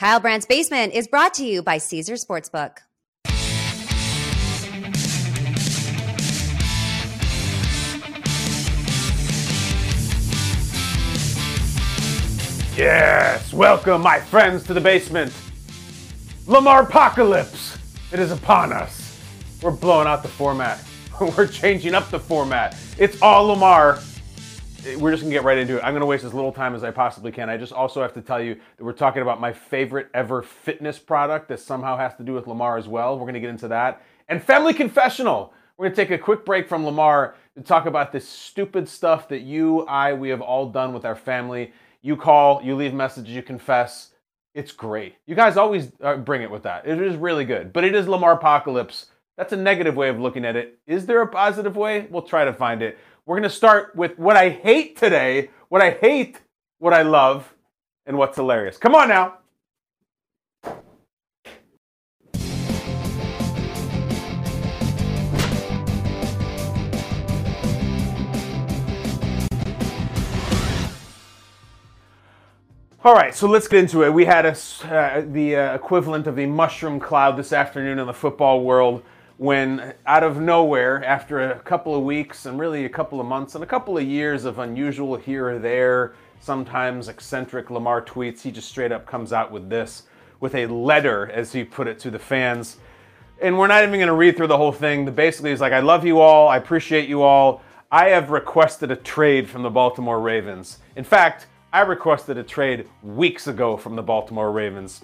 Kyle Brandt's Basement is brought to you by Caesar Sportsbook. Yes, welcome, my friends, to the basement. Lamar Apocalypse. It is upon us. We're blowing out the format. We're changing up the format. It's all Lamar. We're just gonna get right into it. I'm gonna waste as little time as I possibly can. I just also have to tell you that we're talking about my favorite ever fitness product that somehow has to do with Lamar as well. We're gonna get into that. And Family Confessional. We're gonna take a quick break from Lamar to talk about this stupid stuff that you, I, we have all done with our family. You call, you leave messages, you confess. It's great. You guys always uh, bring it with that. It is really good. But it is Lamar Apocalypse. That's a negative way of looking at it. Is there a positive way? We'll try to find it. We're going to start with what I hate today, what I hate, what I love, and what's hilarious. Come on now. All right, so let's get into it. We had a, uh, the uh, equivalent of the mushroom cloud this afternoon in the football world when, out of nowhere, after a couple of weeks and really a couple of months and a couple of years of unusual here or there, sometimes eccentric Lamar tweets, he just straight up comes out with this, with a letter, as he put it, to the fans. And we're not even going to read through the whole thing. The basically, he's like, I love you all. I appreciate you all. I have requested a trade from the Baltimore Ravens. In fact, I requested a trade weeks ago from the Baltimore Ravens.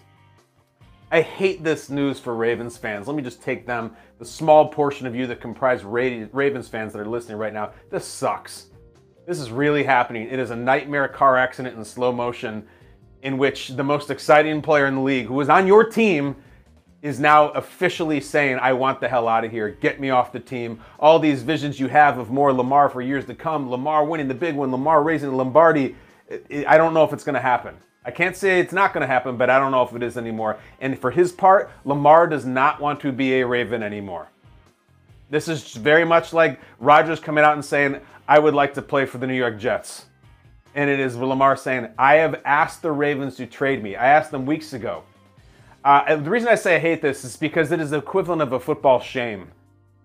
I hate this news for Ravens fans. Let me just take them, the small portion of you that comprise Ravens fans that are listening right now. This sucks. This is really happening. It is a nightmare car accident in slow motion in which the most exciting player in the league, who was on your team, is now officially saying, I want the hell out of here. Get me off the team. All these visions you have of more Lamar for years to come, Lamar winning the big one, Lamar raising Lombardi I don't know if it's going to happen. I can't say it's not going to happen, but I don't know if it is anymore. And for his part, Lamar does not want to be a Raven anymore. This is very much like Rodgers coming out and saying, I would like to play for the New York Jets. And it is Lamar saying, I have asked the Ravens to trade me. I asked them weeks ago. Uh, the reason I say I hate this is because it is the equivalent of a football shame.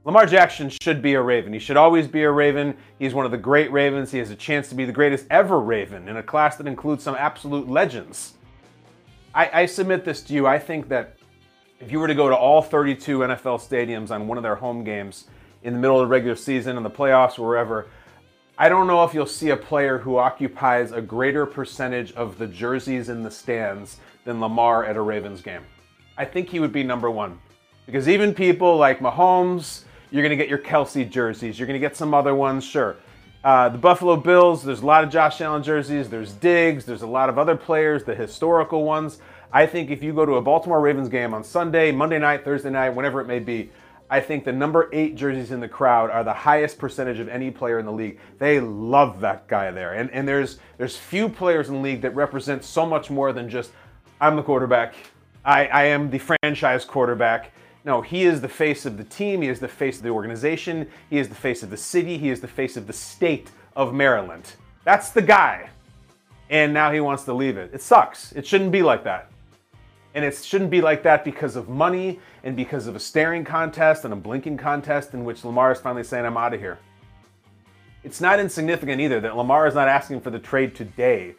Lamar Jackson should be a Raven. He should always be a Raven. He's one of the great Ravens. He has a chance to be the greatest ever Raven in a class that includes some absolute legends. I, I submit this to you. I think that if you were to go to all 32 NFL stadiums on one of their home games in the middle of the regular season and the playoffs wherever, I don't know if you'll see a player who occupies a greater percentage of the jerseys in the stands than Lamar at a Ravens game. I think he would be number one. Because even people like Mahomes, you're going to get your Kelce jerseys. You're going to get some other ones, sure. Uh, the Buffalo Bills, there's a lot of Josh Allen jerseys. There's Diggs. There's a lot of other players, the historical ones. I think if you go to a Baltimore Ravens game on Sunday, Monday night, Thursday night, whenever it may be, I think the number eight jerseys in the crowd are the highest percentage of any player in the league. They love that guy there. And, and there's, there's few players in the league that represent so much more than just, I'm the quarterback. I, I am the franchise quarterback. No, he is the face of the team. He is the face of the organization. He is the face of the city. He is the face of the state of Maryland. That's the guy. And now he wants to leave it. It sucks. It shouldn't be like that. And it shouldn't be like that because of money and because of a staring contest and a blinking contest in which Lamar is finally saying, I'm out of here. It's not insignificant either that Lamar is not asking for the trade today.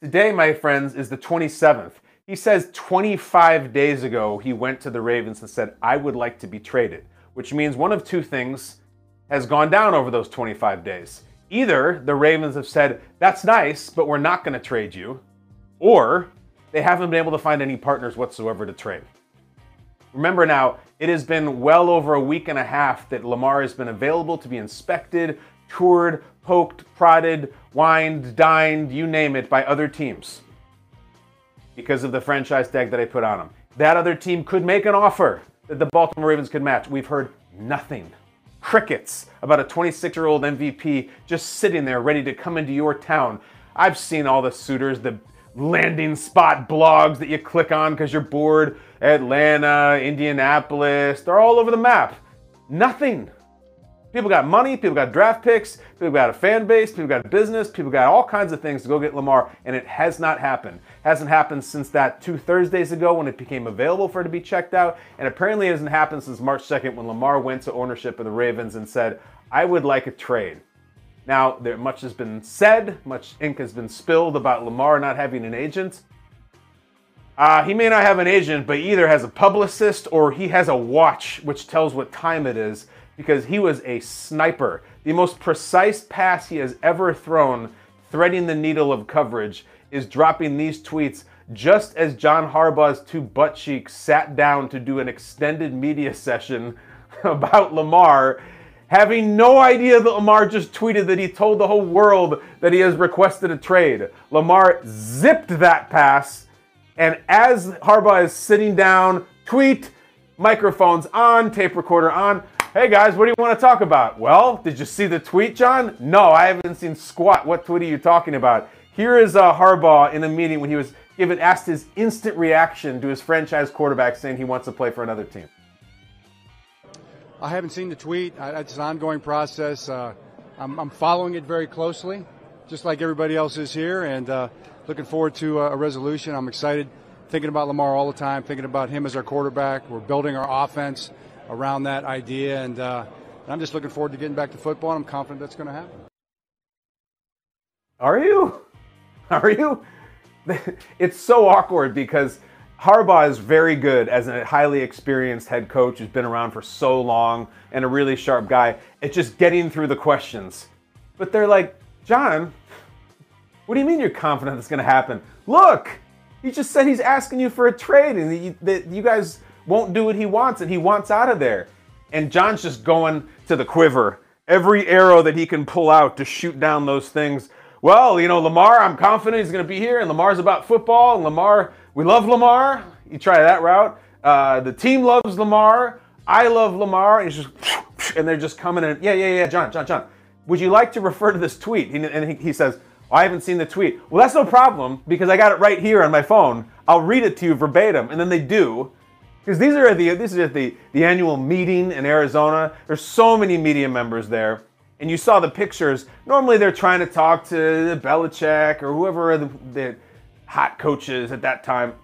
Today, my friends, is the 27th. He says 25 days ago he went to the Ravens and said, I would like to be traded, which means one of two things has gone down over those 25 days. Either the Ravens have said, That's nice, but we're not going to trade you, or they haven't been able to find any partners whatsoever to trade. Remember now, it has been well over a week and a half that Lamar has been available to be inspected, toured, poked, prodded, wined, dined, you name it, by other teams because of the franchise tag that I put on him. That other team could make an offer that the Baltimore Ravens could match. We've heard nothing. Crickets about a 26 year old MVP just sitting there ready to come into your town. I've seen all the suitors, the landing spot blogs that you click on because you're bored. Atlanta, Indianapolis, they're all over the map. Nothing. People got money, people got draft picks, people got a fan base, people got a business, people got all kinds of things to go get Lamar, and it has not happened. Hasn't happened since that two Thursdays ago when it became available for it to be checked out, and apparently it hasn't happened since March 2nd when Lamar went to ownership of the Ravens and said, I would like a trade. Now, there much has been said, much ink has been spilled about Lamar not having an agent. Uh, he may not have an agent, but either has a publicist or he has a watch which tells what time it is because he was a sniper. The most precise pass he has ever thrown, threading the needle of coverage, is dropping these tweets just as John Harbaugh's two butt cheeks sat down to do an extended media session about Lamar, having no idea that Lamar just tweeted that he told the whole world that he has requested a trade. Lamar zipped that pass, and as Harbaugh is sitting down, tweet, microphones on, tape recorder on. Hey guys, what do you want to talk about? Well, did you see the tweet, John? No, I haven't seen squat. What tweet are you talking about? Here is uh, Harbaugh in a meeting when he was given asked his instant reaction to his franchise quarterback saying he wants to play for another team. I haven't seen the tweet. It's an ongoing process. Uh, I'm, I'm, following it very closely, just like everybody else is here, and uh, looking forward to a resolution. I'm excited, thinking about Lamar all the time, thinking about him as our quarterback. We're building our offense around that idea. And, uh, I'm just looking forward to getting back to football. And I'm confident that's going to happen. Are you? Are you? It's so awkward because Harbaugh is very good as a highly experienced head coach who's been around for so long and a really sharp guy It's just getting through the questions. But they're like, John, what do you mean you're confident it's going to happen? Look, he just said he's asking you for a trade and that you guys won't do what he wants and he wants out of there. And John's just going to the quiver. Every arrow that he can pull out to shoot down those things. Well, you know, Lamar, I'm confident he's going to be here, and Lamar's about football, and Lamar, we love Lamar. You try that route. Uh, the team loves Lamar. I love Lamar. And, just, and they're just coming in. Yeah, yeah, yeah, John, John, John. Would you like to refer to this tweet? And he says, I haven't seen the tweet. Well, that's no problem because I got it right here on my phone. I'll read it to you verbatim. And then they do. Because these are the this is at the, the annual meeting in Arizona. There's so many media members there. And you saw the pictures. Normally they're trying to talk to Belichick or whoever the, the hot coaches at that time.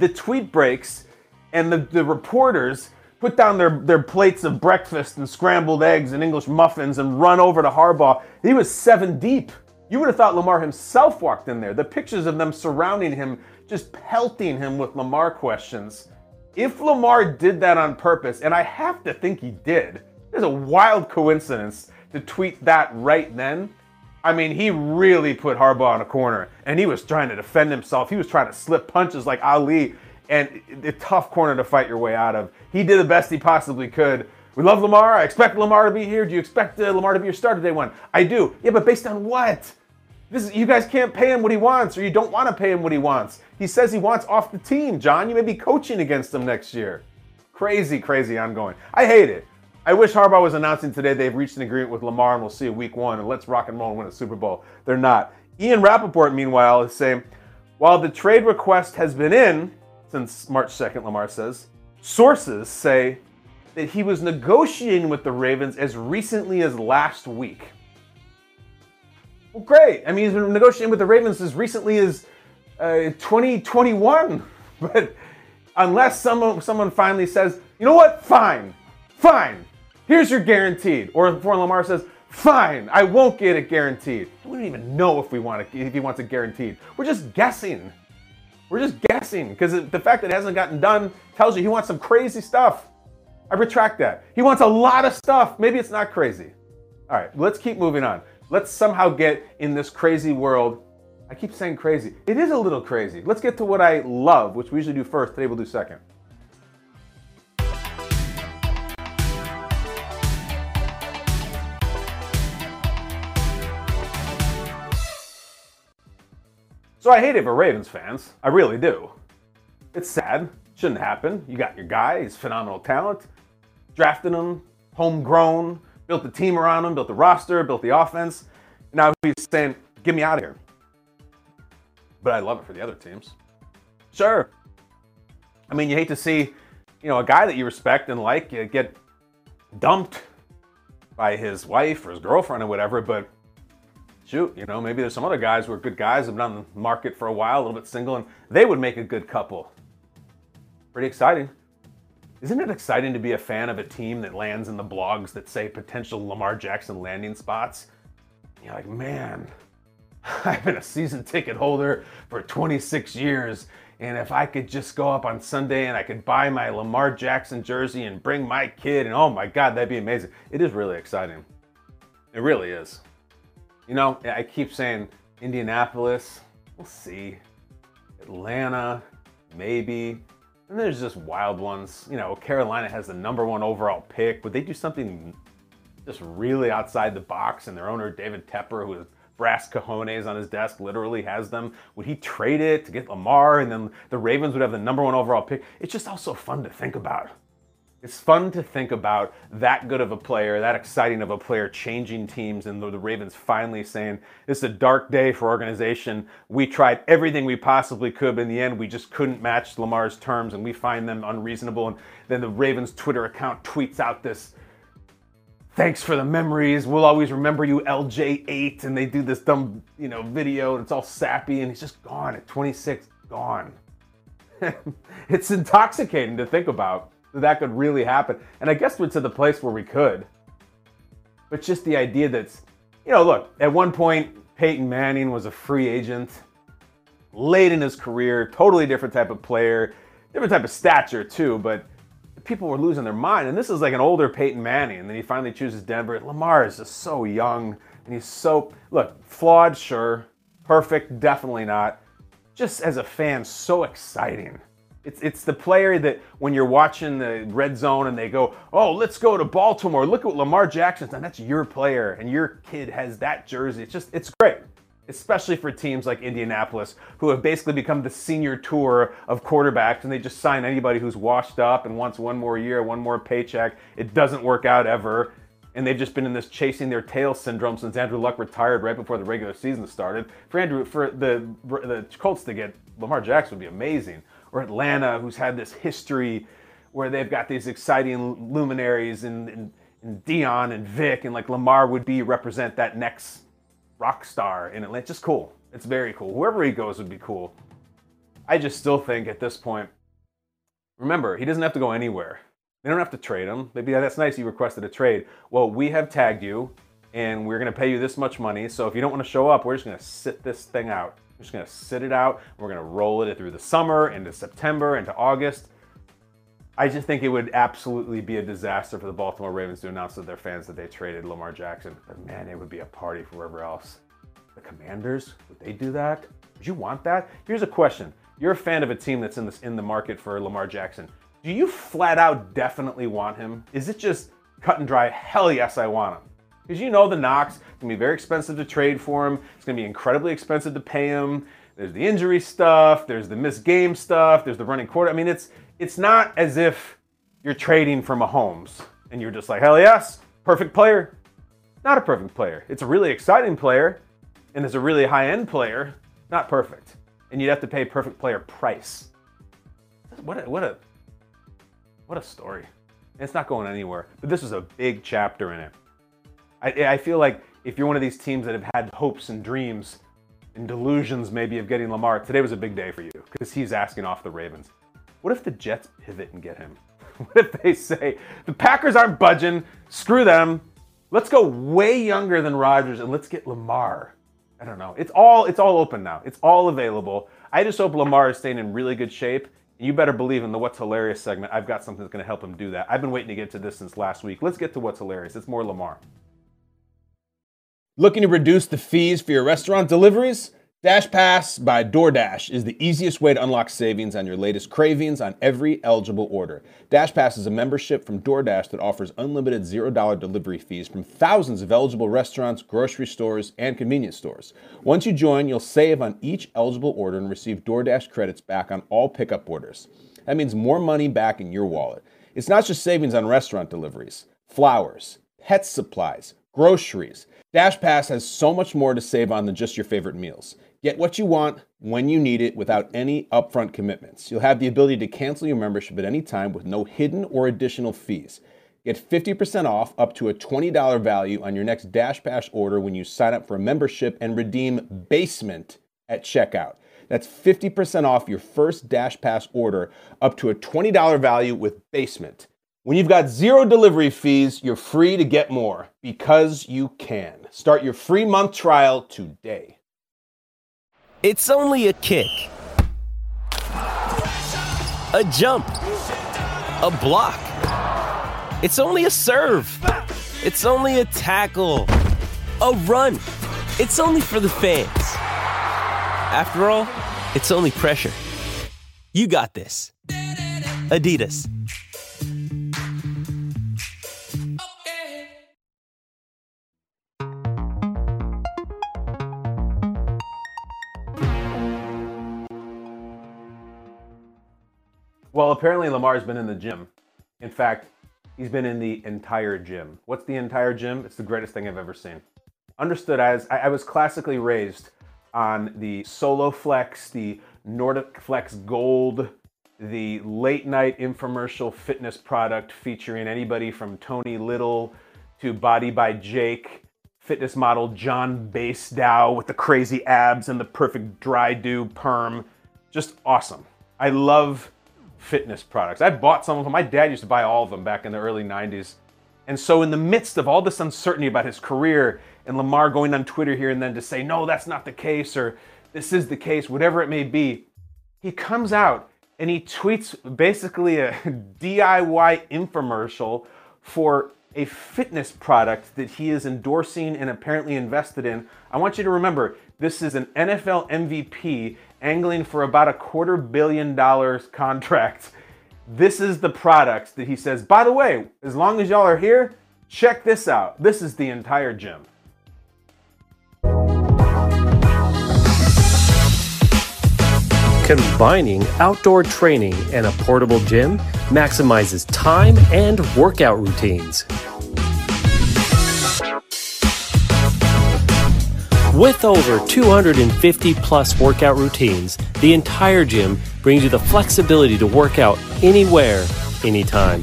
The tweet breaks and the, the reporters put down their, their plates of breakfast and scrambled eggs and English muffins and run over to Harbaugh. He was seven deep. You would have thought Lamar himself walked in there. The pictures of them surrounding him, just pelting him with Lamar questions. If Lamar did that on purpose, and I have to think he did, there's a wild coincidence to tweet that right then. I mean, he really put Harbaugh in a corner, and he was trying to defend himself. He was trying to slip punches like Ali, and a tough corner to fight your way out of. He did the best he possibly could. We love Lamar. I expect Lamar to be here. Do you expect uh, Lamar to be your starter day one? I do. Yeah, but based on what? This is, you guys can't pay him what he wants, or you don't want to pay him what he wants. He says he wants off the team, John. You may be coaching against him next year. Crazy, crazy ongoing. I hate it. I wish Harbaugh was announcing today they've reached an agreement with Lamar and we'll see a week one and let's rock and roll and win a Super Bowl. They're not. Ian Rapoport, meanwhile, is saying, while the trade request has been in since March 2nd, Lamar says, sources say that he was negotiating with the Ravens as recently as last week. Well, great. I mean, he's been negotiating with the Ravens as recently as uh, 2021. But unless someone someone finally says, you know what, fine, fine, here's your guaranteed, or before Lamar says, fine, I won't get it guaranteed. We don't even know if we want it, if he wants it guaranteed. We're just guessing. We're just guessing because the fact that it hasn't gotten done tells you he wants some crazy stuff. I retract that. He wants a lot of stuff. Maybe it's not crazy. All right, let's keep moving on. Let's somehow get in this crazy world. I keep saying crazy. It is a little crazy. Let's get to what I love, which we usually do first. Today we'll do second. So I hate it for Ravens fans. I really do. It's sad. Shouldn't happen. You got your guy. He's phenomenal talent. Drafted him, homegrown, built the team around him, built the roster, built the offense. Now he's saying, get me out of here. But I love it for the other teams. Sure. I mean, you hate to see, you know, a guy that you respect and like uh, get dumped. by his wife or his girlfriend or whatever, but shoot, you know, maybe there's some other guys who are good guys, have been on the market for a while, a little bit single, and they would make a good couple. Pretty exciting. Isn't it exciting to be a fan of a team that lands in the blogs that say potential Lamar Jackson landing spots? You're like, man, I've been a season ticket holder for 26 years, and if I could just go up on Sunday and I could buy my Lamar Jackson jersey and bring my kid, and oh my God, that'd be amazing. It is really exciting. It really is. You know, I keep saying Indianapolis, we'll see. Atlanta, maybe. And there's just wild ones. You know, Carolina has the number one overall pick. Would they do something just really outside the box? And their owner, David Tepper, who has brass cojones on his desk, literally has them. Would he trade it to get Lamar? And then the Ravens would have the number one overall pick. It's just also fun to think about. It's fun to think about that good of a player, that exciting of a player changing teams, and the, Ravens finally saying, This is a dark day for organization. We tried everything we possibly could, but in the end, we just couldn't match Lamar's terms, and we find them unreasonable. And then the Ravens Twitter account tweets out this, Thanks for the memories. We'll always remember you, LJ8. And they do this dumb, you know, video, and it's all sappy, and he's just gone at 26, gone. it's intoxicating to think about that that could really happen. And I guess we're to the place where we could. But just the idea that's, you know, look, at one point, Peyton Manning was a free agent, late in his career, totally different type of player, different type of stature too, but people were losing their mind. And this is like an older Peyton Manning. And then he finally chooses Denver. Lamar is just so young and he's so, look, flawed, sure. Perfect, definitely not. Just as a fan, so exciting. It's, it's the player that when you're watching the red zone and they go, oh, let's go to Baltimore. Look at what Lamar Jackson's done. That's your player, and your kid has that jersey. It's just, it's great, especially for teams like Indianapolis, who have basically become the senior tour of quarterbacks, and they just sign anybody who's washed up and wants one more year, one more paycheck. It doesn't work out ever. And they've just been in this chasing their tail syndrome since Andrew Luck retired right before the regular season started. For Andrew, for the the Colts to get Lamar Jackson would be amazing or Atlanta, who's had this history where they've got these exciting luminaries and, and, and Deion and Vic, and like Lamar would be represent that next rock star in Atlanta. Just cool. It's very cool. Whoever he goes would be cool. I just still think at this point, remember, he doesn't have to go anywhere. They don't have to trade him. Maybe that's nice you requested a trade. Well, we have tagged you and we're going to pay you this much money. So if you don't want to show up, we're just going to sit this thing out. We're just gonna sit it out. We're gonna roll it through the summer, into September, into August. I just think it would absolutely be a disaster for the Baltimore Ravens to announce to their fans that they traded Lamar Jackson. But man, it would be a party for whoever else. The Commanders, would they do that? Would you want that? Here's a question. You're a fan of a team that's in this in the market for Lamar Jackson. Do you flat out definitely want him? Is it just cut and dry? Hell yes, I want him. Because you know the Knox gonna be very expensive to trade for him. It's gonna be incredibly expensive to pay him. There's the injury stuff, there's the missed game stuff, there's the running quarter. I mean, it's it's not as if you're trading for Mahomes and you're just like, hell yes, perfect player. Not a perfect player. It's a really exciting player, and it's a really high-end player, not perfect. And you'd have to pay perfect player price. What a what a what a story. And it's not going anywhere. But this is a big chapter in it. I, I feel like if you're one of these teams that have had hopes and dreams and delusions maybe of getting Lamar, today was a big day for you because he's asking off the Ravens. What if the Jets pivot and get him? What if they say, the Packers aren't budging, screw them, let's go way younger than Rodgers and let's get Lamar. I don't know. It's all it's all open now. It's all available. I just hope Lamar is staying in really good shape. You better believe in the What's Hilarious segment. I've got something that's going to help him do that. I've been waiting to get to this since last week. Let's get to What's Hilarious. It's more Lamar. Looking to reduce the fees for your restaurant deliveries? DashPass by DoorDash is the easiest way to unlock savings on your latest cravings on every eligible order. DashPass is a membership from DoorDash that offers unlimited $0 delivery fees from thousands of eligible restaurants, grocery stores, and convenience stores. Once you join, you'll save on each eligible order and receive DoorDash credits back on all pickup orders. That means more money back in your wallet. It's not just savings on restaurant deliveries, flowers, pet supplies, groceries. DashPass has so much more to save on than just your favorite meals. Get what you want when you need it without any upfront commitments. You'll have the ability to cancel your membership at any time with no hidden or additional fees. Get 50% off up to a $20 value on your next Dash Pass order when you sign up for a membership and redeem BASEMENT at checkout. That's 50% off your first Dash Pass order up to a $20 value with BASEMENT. When you've got zero delivery fees, you're free to get more because you can. Start your free month trial today. It's only a kick, a jump, a block. It's only a serve. It's only a tackle, a run. It's only for the fans. After all, it's only pressure. You got this. Adidas. Well, apparently Lamar's been in the gym. In fact, he's been in the entire gym. What's the entire gym? It's the greatest thing I've ever seen. Understood as I, I was classically raised on the Solo Flex, the Nordic Flex Gold, the late night infomercial fitness product featuring anybody from Tony Little to Body by Jake, fitness model John Basedow with the crazy abs and the perfect dry do perm. Just awesome. I love fitness products. I bought some of them. My dad used to buy all of them back in the early 90s. And so, in the midst of all this uncertainty about his career and Lamar going on Twitter here and then to say, no, that's not the case, or this is the case, whatever it may be, he comes out and he tweets basically a DIY infomercial for a fitness product that he is endorsing and apparently invested in. I want you to remember this is an NFL MVP angling for about a quarter billion dollars contract. This is the product that he says, by the way, as long as y'all are here, check this out. This is the entire gym. Combining outdoor training and a portable gym maximizes time and workout routines. With over 250 plus workout routines, the entire gym brings you the flexibility to work out anywhere, anytime.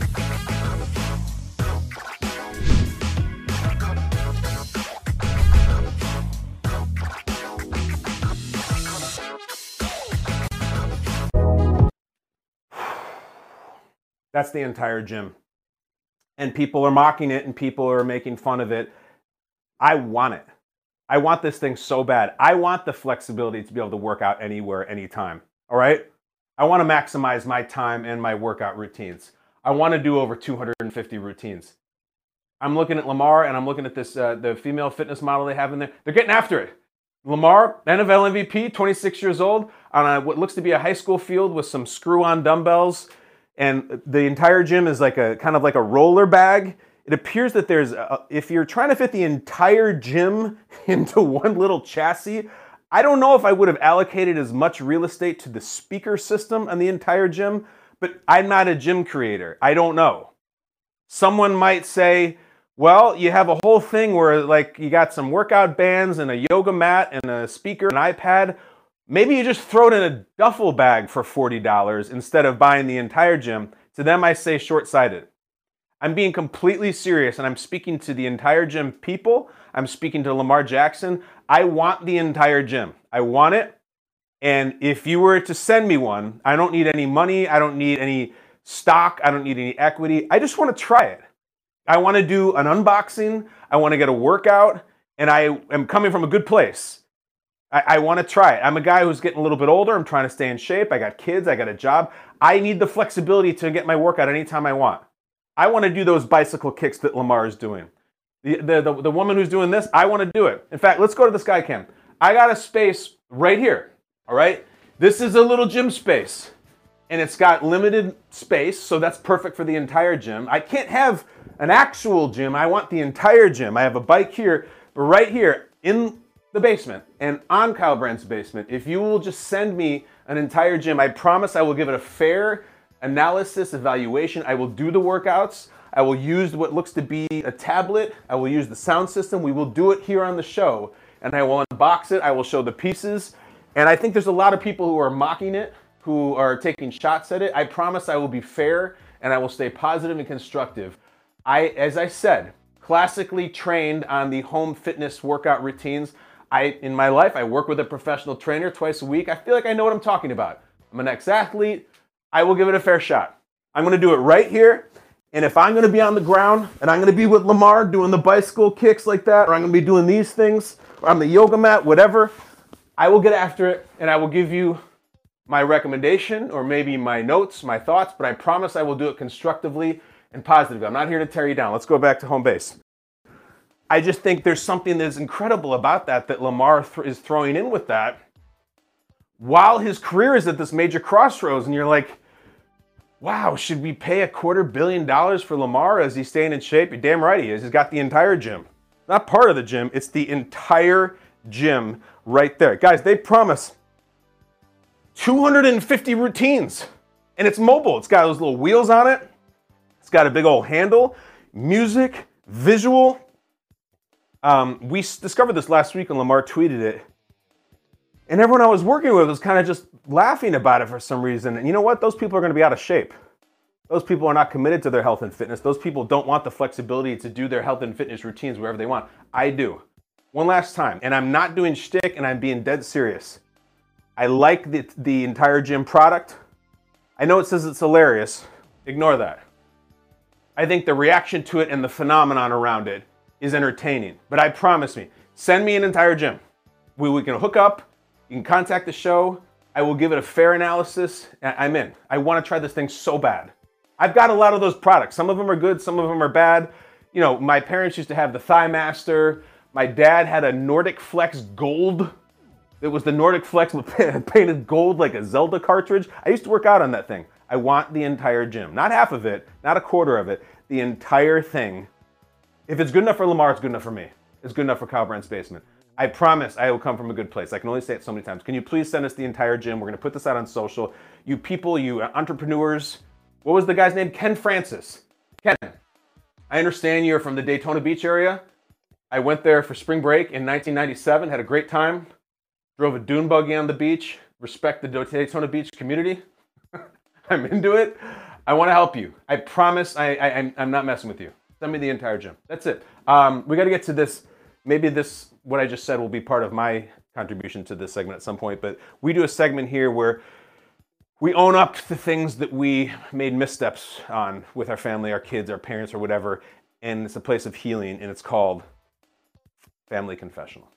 That's the entire gym. And people are mocking it and people are making fun of it. I want it. I want this thing so bad. I want the flexibility to be able to work out anywhere, anytime. All right? I want to maximize my time and my workout routines. I want to do over 250 routines. I'm looking at Lamar and I'm looking at this uh, the female fitness model they have in there. They're getting after it. Lamar, NFL MVP, 26 years old, on a, what looks to be a high school field with some screw-on dumbbells, and the entire gym is like a kind of like a roller bag it appears that there's, a, if you're trying to fit the entire gym into one little chassis, I don't know if I would have allocated as much real estate to the speaker system on the entire gym, but I'm not a gym creator. I don't know. Someone might say, well, you have a whole thing where like you got some workout bands and a yoga mat and a speaker, and an iPad. Maybe you just throw it in a duffel bag for $40 instead of buying the entire gym. To them, I say short sighted. I'm being completely serious and I'm speaking to the entire gym people. I'm speaking to Lamar Jackson. I want the entire gym. I want it. And if you were to send me one, I don't need any money. I don't need any stock. I don't need any equity. I just want to try it. I want to do an unboxing. I want to get a workout. And I am coming from a good place. I, I want to try it. I'm a guy who's getting a little bit older. I'm trying to stay in shape. I got kids. I got a job. I need the flexibility to get my workout anytime I want. I want to do those bicycle kicks that Lamar is doing. The, the, the, the woman who's doing this, I want to do it. In fact, let's go to the sky cam. I got a space right here, all right? This is a little gym space, and it's got limited space, so that's perfect for the entire gym. I can't have an actual gym. I want the entire gym. I have a bike here, but right here in the basement and on Kyle Brandt's basement, if you will just send me an entire gym, I promise I will give it a fair analysis, evaluation. I will do the workouts. I will use what looks to be a tablet. I will use the sound system. We will do it here on the show. And I will unbox it. I will show the pieces. And I think there's a lot of people who are mocking it, who are taking shots at it. I promise I will be fair and I will stay positive and constructive. I, as I said, classically trained on the home fitness workout routines. I, in my life, I work with a professional trainer twice a week. I feel like I know what I'm talking about. I'm an ex-athlete. I will give it a fair shot. I'm going to do it right here. And if I'm going to be on the ground and I'm going to be with Lamar doing the bicycle kicks like that, or I'm going to be doing these things, or on the yoga mat, whatever, I will get after it and I will give you my recommendation or maybe my notes, my thoughts, but I promise I will do it constructively and positively. I'm not here to tear you down. Let's go back to home base. I just think there's something that's incredible about that that Lamar th- is throwing in with that while his career is at this major crossroads. And you're like, wow, should we pay a quarter billion dollars for Lamar as he's staying in shape? You're damn right he is. He's got the entire gym. Not part of the gym, it's the entire gym right there. Guys, they promise 250 routines. And it's mobile. It's got those little wheels on it. It's got a big old handle, music, visual. Um, we discovered this last week and Lamar tweeted it. And everyone I was working with was kind of just laughing about it for some reason. And you know what? Those people are going to be out of shape. Those people are not committed to their health and fitness. Those people don't want the flexibility to do their health and fitness routines wherever they want. I do. One last time, and I'm not doing shtick and I'm being dead serious. I like the, the entire gym product. I know it says it's hilarious. Ignore that. I think the reaction to it and the phenomenon around it is entertaining. But I promise me, send me an entire gym. We, we can hook up, you can contact the show. I will give it a fair analysis. I'm in. I want to try this thing so bad. I've got a lot of those products. Some of them are good, some of them are bad. You know, my parents used to have the Thigh Master. My dad had a Nordic Flex Gold. It was the Nordic Flex painted gold like a Zelda cartridge. I used to work out on that thing. I want the entire gym. Not half of it, not a quarter of it, the entire thing. If it's good enough for Lamar, it's good enough for me. It's good enough for Kyle Brandt's basement. I promise I will come from a good place. I can only say it so many times. Can you please send us the entire gym? We're going to put this out on social. You people, you entrepreneurs. What was the guy's name? Ken Francis. Ken, I understand you're from the Daytona Beach area. I went there for spring break in 1997, had a great time. Drove a dune buggy on the beach. Respect the Daytona Beach community. I'm into it. I want to help you. I promise I, I, am not messing with you. Send me the entire gym. That's it. Um, we got to get to this. Maybe this, what I just said, will be part of my contribution to this segment at some point. But we do a segment here where we own up to things that we made missteps on with our family, our kids, our parents, or whatever. And it's a place of healing, and it's called Family Confessional.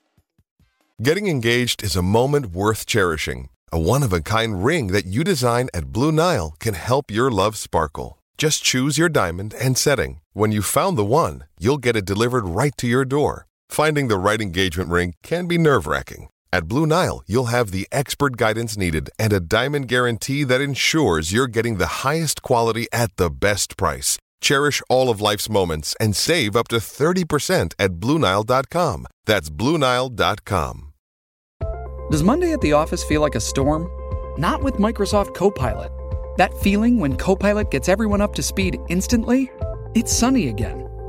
Getting engaged is a moment worth cherishing. A one of a kind ring that you design at Blue Nile can help your love sparkle. Just choose your diamond and setting. When you've found the one, you'll get it delivered right to your door. Finding the right engagement ring can be nerve wracking. At Blue Nile, you'll have the expert guidance needed and a diamond guarantee that ensures you're getting the highest quality at the best price. Cherish all of life's moments and save up to 30% at BlueNile.com. That's BlueNile.com. Does Monday at the office feel like a storm? Not with Microsoft Copilot. That feeling when Copilot gets everyone up to speed instantly? It's sunny again.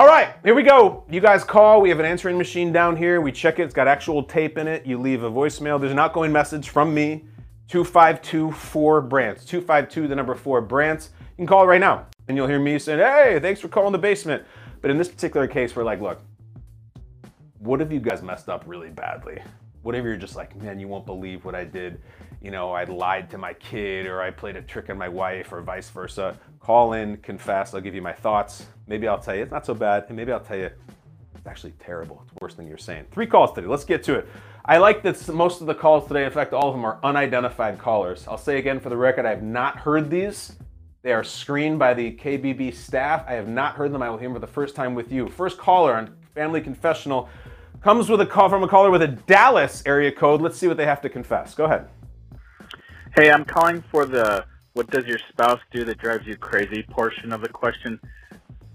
All right, here we go. You guys call. We have an answering machine down here. We check it. It's got actual tape in it. You leave a voicemail. There's an outgoing message from me. 2524 Brants. 252, the number four Brants. You can call right now and you'll hear me saying, hey, thanks for calling the basement. But in this particular case, we're like, look, what if you guys messed up really badly? What if you're just like, man, you won't believe what I did? You know, I lied to my kid or I played a trick on my wife or vice versa. Call in, confess, I'll give you my thoughts. Maybe I'll tell you it's not so bad, and maybe I'll tell you it's actually terrible. It's worse than you're saying. Three calls today. Let's get to it. I like that most of the calls today, in fact, all of them are unidentified callers. I'll say again for the record, I have not heard these. They are screened by the KBB staff. I have not heard them. I will hear them for the first time with you. First caller on Family Confessional comes with a call from a caller with a Dallas area code. Let's see what they have to confess. Go ahead. Hey, I'm calling for the what does your spouse do that drives you crazy portion of the question.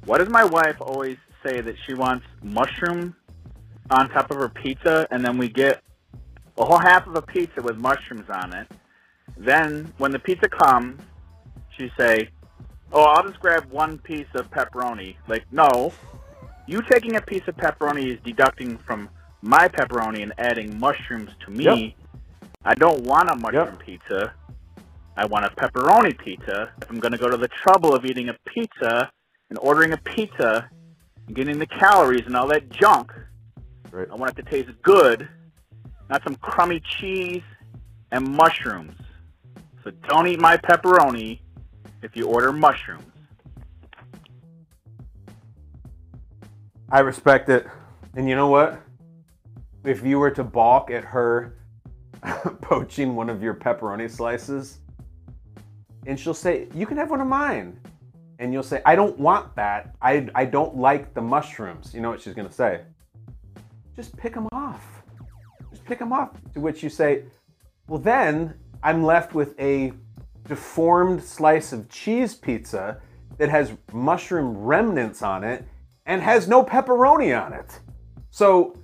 Why does my wife always say that she wants mushroom on top of her pizza, and then we get a whole half of a pizza with mushrooms on it. Then, when the pizza comes, she say, "Oh, I'll just grab one piece of pepperoni." Like, no, you taking a piece of pepperoni is deducting from my pepperoni and adding mushrooms to me. Yep. I don't want a mushroom Yep. pizza. I want a pepperoni pizza. If I'm going to go to the trouble of eating a pizza and ordering a pizza and getting the calories and all that junk, Right. I want it to taste good, not some crummy cheese and mushrooms. So don't eat my pepperoni if you order mushrooms. I respect it. And you know what? If you were to balk at her poaching one of your pepperoni slices, and she'll say, You can have one of mine. And you'll say, I don't want that. I, I don't like the mushrooms. You know what she's going to say? Just pick them off. Just pick them off. To which you say, Well, then I'm left with a deformed slice of cheese pizza that has mushroom remnants on it and has no pepperoni on it. So,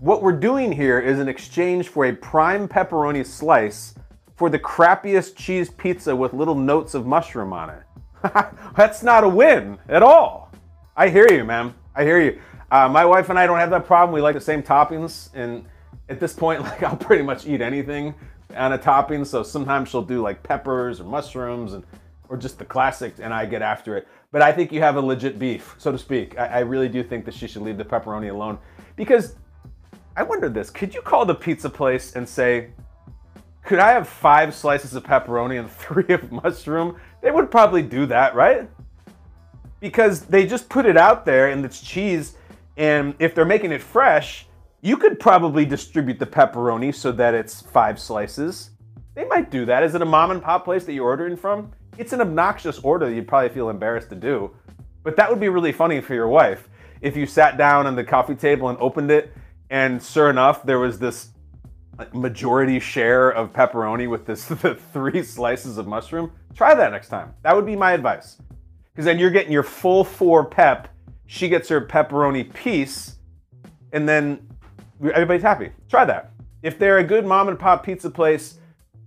what we're doing here is an exchange for a prime pepperoni slice for the crappiest cheese pizza with little notes of mushroom on it. That's not a win at all. I hear you, man. I hear you. Uh, my wife and I don't have that problem. We like the same toppings, and at this point, like I'll pretty much eat anything on a topping. So sometimes she'll do like peppers or mushrooms, and or just the classic, and I get after it. But I think you have a legit beef, so to speak. I, I really do think that she should leave the pepperoni alone because I wonder this: could you call the pizza place and say, "Could I have five slices of pepperoni and three of mushroom?" They would probably do that, right? because they just put it out there and it's cheese and if they're making it fresh you could probably distribute the pepperoni so that it's five slices they might do that is it a mom and pop place that you're ordering from it's an obnoxious order you'd probably feel embarrassed to do but that would be really funny for your wife if you sat down on the coffee table and opened it and sure enough there was this majority share of pepperoni with this the three slices of mushroom try that next time that would be my advice because then you're getting your full four pep. She gets her pepperoni piece, and then everybody's happy. Try that. If they're a good mom and pop pizza place,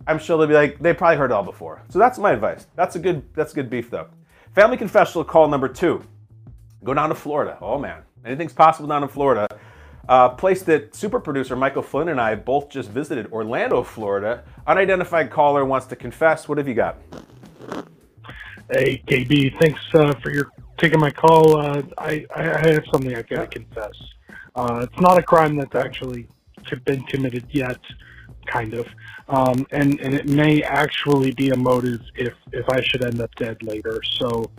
I'm sure they'll be like they probably heard it all before. So that's my advice. That's a good that's good beef though. Family confessional call number two. Go down to Florida. Oh man, anything's possible down in Florida. Uh, place that super producer Michael Flynn and I both just visited, Orlando, Florida. Unidentified caller wants to confess. What have you got? Hey, KB, thanks uh, for your taking my call. Uh, I, I I have something I've got to confess. Uh, it's not a crime that's actually been committed yet, kind of, um, and and it may actually be a motive if if I should end up dead later. So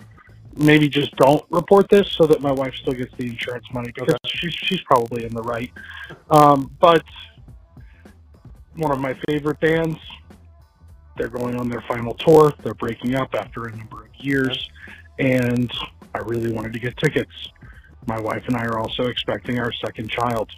maybe just don't report this so that my wife still gets the insurance money because she's she's probably in the right. Um, but one of my favorite bands they're going on their final tour. They're breaking up after a number of years, and I really wanted to get tickets. My wife and I are also expecting our second child.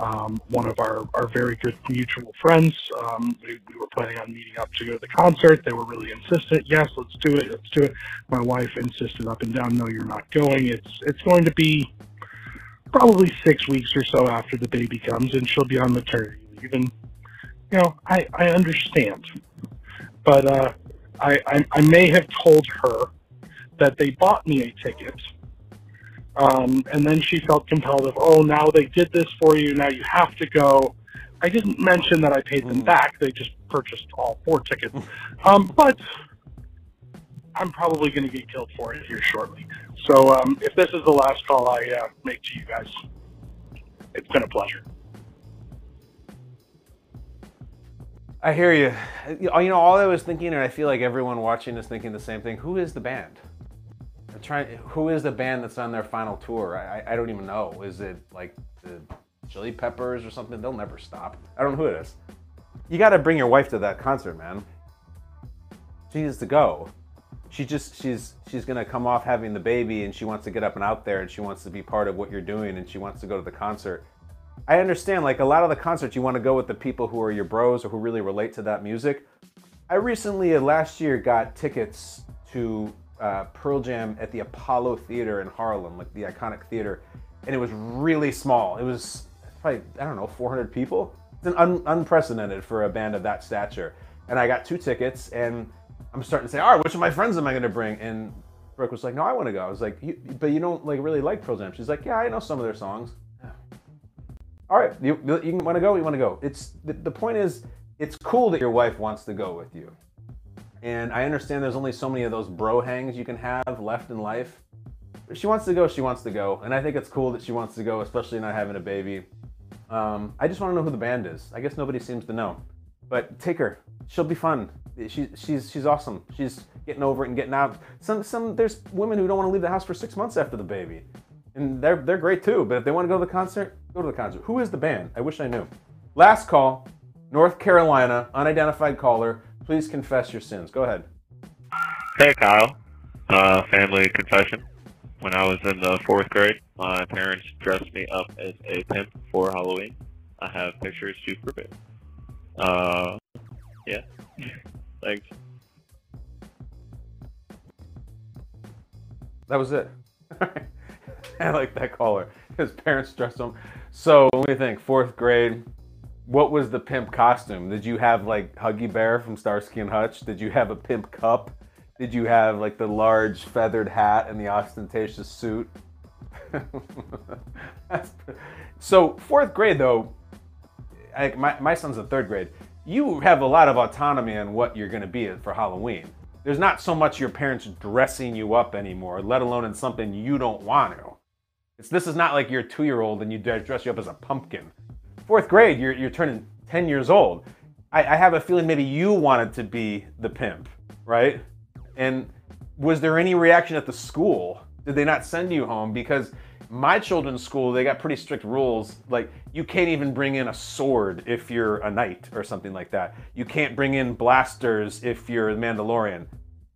Um, one of our, our very good mutual friends, um, we, we were planning on meeting up to go to the concert. They were really insistent. Yes, let's do it. Let's do it. My wife insisted up and down, no, you're not going. It's it's going to be probably six weeks or so after the baby comes, and she'll be on maternity leave. And you know, I I understand but uh, I, I, I may have told her that they bought me a ticket. Um, and then she felt compelled of, oh, now they did this for you, now you have to go. I didn't mention that I paid them back. They just purchased all four tickets. Um, but I'm probably going to get killed for it here shortly. So um, if this is the last call I uh, make to you guys, it's been a pleasure. I hear you. You know, all I was thinking, and I feel like everyone watching is thinking the same thing. Who is the band? I'm trying. Who is the band that's on their final tour? I, I don't even know. Is it like the Chili Peppers or something? They'll never stop. I don't know who it is. You got to bring your wife to that concert, man. She needs to go. She just she's she's gonna come off having the baby, and she wants to get up and out there, and she wants to be part of what you're doing, and she wants to go to the concert. I understand, like a lot of the concerts, you want to go with the people who are your bros or who really relate to that music. I recently, uh, last year, got tickets to uh, Pearl Jam at the Apollo Theater in Harlem, like the iconic theater, and it was really small. It was probably I don't know 400 people. It's an un- unprecedented for a band of that stature. And I got two tickets, and I'm starting to say, all right, which of my friends am I going to bring? And Brooke was like, no, I want to go. I was like, but you don't like really like Pearl Jam. She's like, yeah, I know some of their songs. All right, you, you want to go? You want to go? It's the, the point is, it's cool that your wife wants to go with you. And I understand there's only so many of those bro hangs you can have left in life. If she wants to go, she wants to go. And I think it's cool that she wants to go, especially not having a baby. Um, I just want to know who the band is. I guess nobody seems to know. But take her. She'll be fun. She, she's she's awesome. She's getting over it and getting out. Some some there's women who don't want to leave the house for six months after the baby, and they're they're great too. But if they want to go to the concert, go to the concert. Who is the band? I wish I knew. Last call, North Carolina, unidentified caller. Please confess your sins. Go ahead. Hey Kyle, uh, family confession. When I was in the fourth grade, my parents dressed me up as a pimp for Halloween. I have pictures to prove it. Uh, yeah. Thanks. That was it. I like that caller. His parents dressed him. So let me think. Fourth grade. What was the pimp costume? Did you have like Huggy Bear from Starsky and Hutch? Did you have a pimp cup? Did you have like the large feathered hat and the ostentatious suit? so fourth grade though, I, my, my son's in third grade. You have a lot of autonomy on what you're going to be for Halloween. There's not so much your parents dressing you up anymore, let alone in something you don't want to. It's, this is not like you're a two-year-old and you dress you up as a pumpkin. Fourth grade, you're, you're turning 10 years old. I, I have a feeling maybe you wanted to be the pimp, right? And was there any reaction at the school? Did they not send you home? Because my children's school, they got pretty strict rules. Like, you can't even bring in a sword if you're a knight or something like that. You can't bring in blasters if you're a Mandalorian.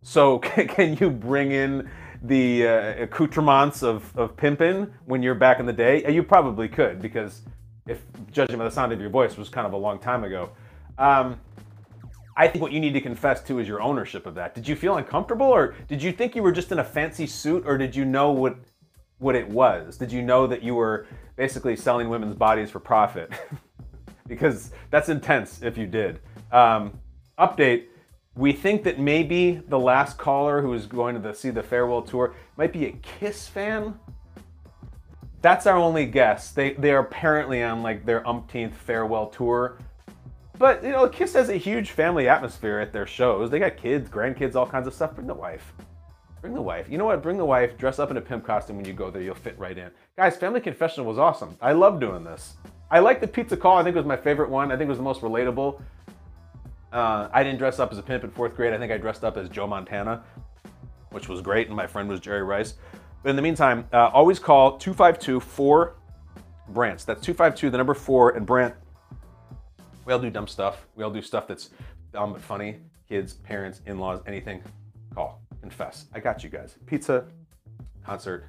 So, can you bring in the uh, accoutrements of, of pimping when you're back in the day? You probably could, because if judging by the sound of your voice was kind of a long time ago. Um, I think what you need to confess to is your ownership of that. Did you feel uncomfortable, or did you think you were just in a fancy suit, or did you know what what it was? Did you know that you were basically selling women's bodies for profit? because that's intense if you did. Um, update. We think that maybe the last caller who is going to the, see the farewell tour might be a Kiss fan. That's our only guess. They they are apparently on like their umpteenth farewell tour. But you know, Kiss has a huge family atmosphere at their shows. They got kids, grandkids, all kinds of stuff. Bring the wife. Bring the wife. You know what? Bring the wife. Dress up in a pimp costume when you go there. You'll fit right in. Guys, Family Confession was awesome. I love doing this. I like the pizza call. I think it was my favorite one. I think it was the most relatable. Uh, I didn't dress up as a pimp in fourth grade. I think I dressed up as Joe Montana, which was great, and my friend was Jerry Rice. But in the meantime, uh, always call 252 4 Brandts. That's 252, the number 4, and Brandt. We all do dumb stuff. We all do stuff that's dumb but funny. Kids, parents, in laws, anything. Call. Confess. I got you guys. Pizza, concert,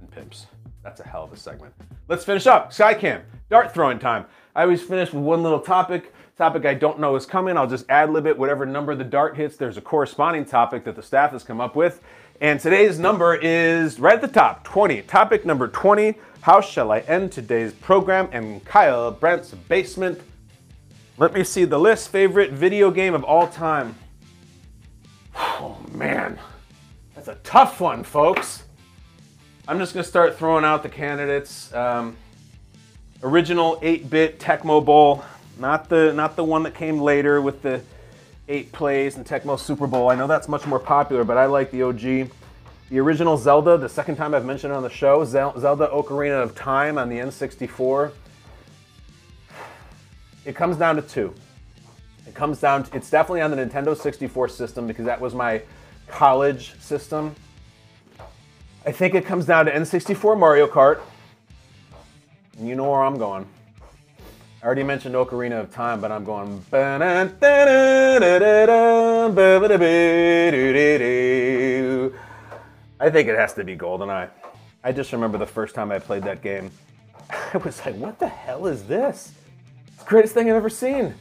and pimps. That's a hell of a segment. Let's finish up. Skycam, dart throwing time. I always finish with one little topic. Topic I don't know is coming. I'll just ad lib it. Whatever number the dart hits, there's a corresponding topic that the staff has come up with. And today's number is right at the top 20. Topic number 20 How shall I end today's program? And Kyle Brandt's basement. Let me see the list. Favorite video game of all time. Oh man, that's a tough one, folks. I'm just gonna start throwing out the candidates. Um, original 8-bit Tecmo Bowl, not the not the one that came later with the eight plays and Tecmo Super Bowl. I know that's much more popular, but I like the OG. The original Zelda, the second time I've mentioned it on the show, Zelda Ocarina of Time on the N64. It comes down to two. It comes down to, it's definitely on the Nintendo 64 system because that was my college system. I think it comes down to N64 Mario Kart. And you know where I'm going. I already mentioned Ocarina of Time, but I'm going. I think it has to be GoldenEye. I just remember the first time I played that game. I was like, what the hell is this? It's the greatest thing I've ever seen.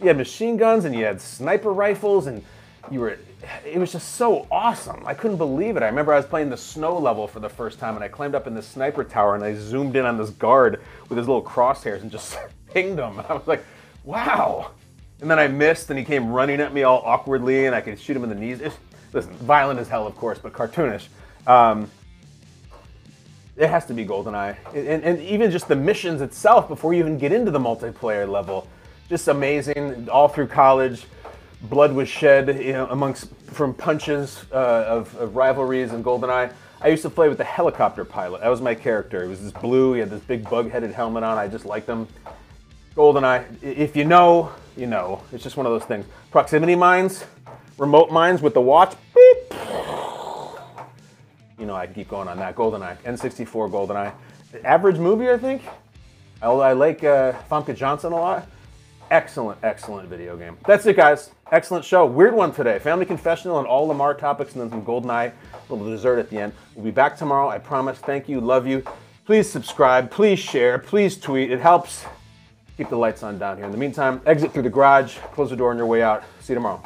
You had machine guns and you had sniper rifles and you were it was just so awesome. I couldn't believe it. I remember I was playing the snow level for the first time and I climbed up in this sniper tower and I zoomed in on this guard with his little crosshairs and just pinged him. I was like, wow. And then I missed and he came running at me all awkwardly and I could shoot him in the knees. It's, listen, violent as hell, of course, but cartoonish. Um, it has to be GoldenEye. And, and even just the missions itself before you even get into the multiplayer level. Just amazing all through college blood was shed you know, amongst from punches uh, of, of, rivalries in GoldenEye. I used to play with the helicopter pilot. That was my character. It was this blue. He had this big bug-headed helmet on. I just liked him. GoldenEye. If you know, you know. It's just one of those things. Proximity mines, remote mines with the watch. Beep. You know, I keep going on that. GoldenEye, N64 GoldenEye. Average movie, I think. I, I like uh, Famke Janssen a lot. Excellent, excellent video game. That's it, guys. Excellent show. Weird one today. Family confessional and all Lamar topics, and then some GoldenEye, a little dessert at the end. We'll be back tomorrow. I promise. Thank you. Love you. Please subscribe. Please share. Please tweet. It helps keep the lights on down here. In the meantime, exit through the garage, close the door on your way out. See you tomorrow.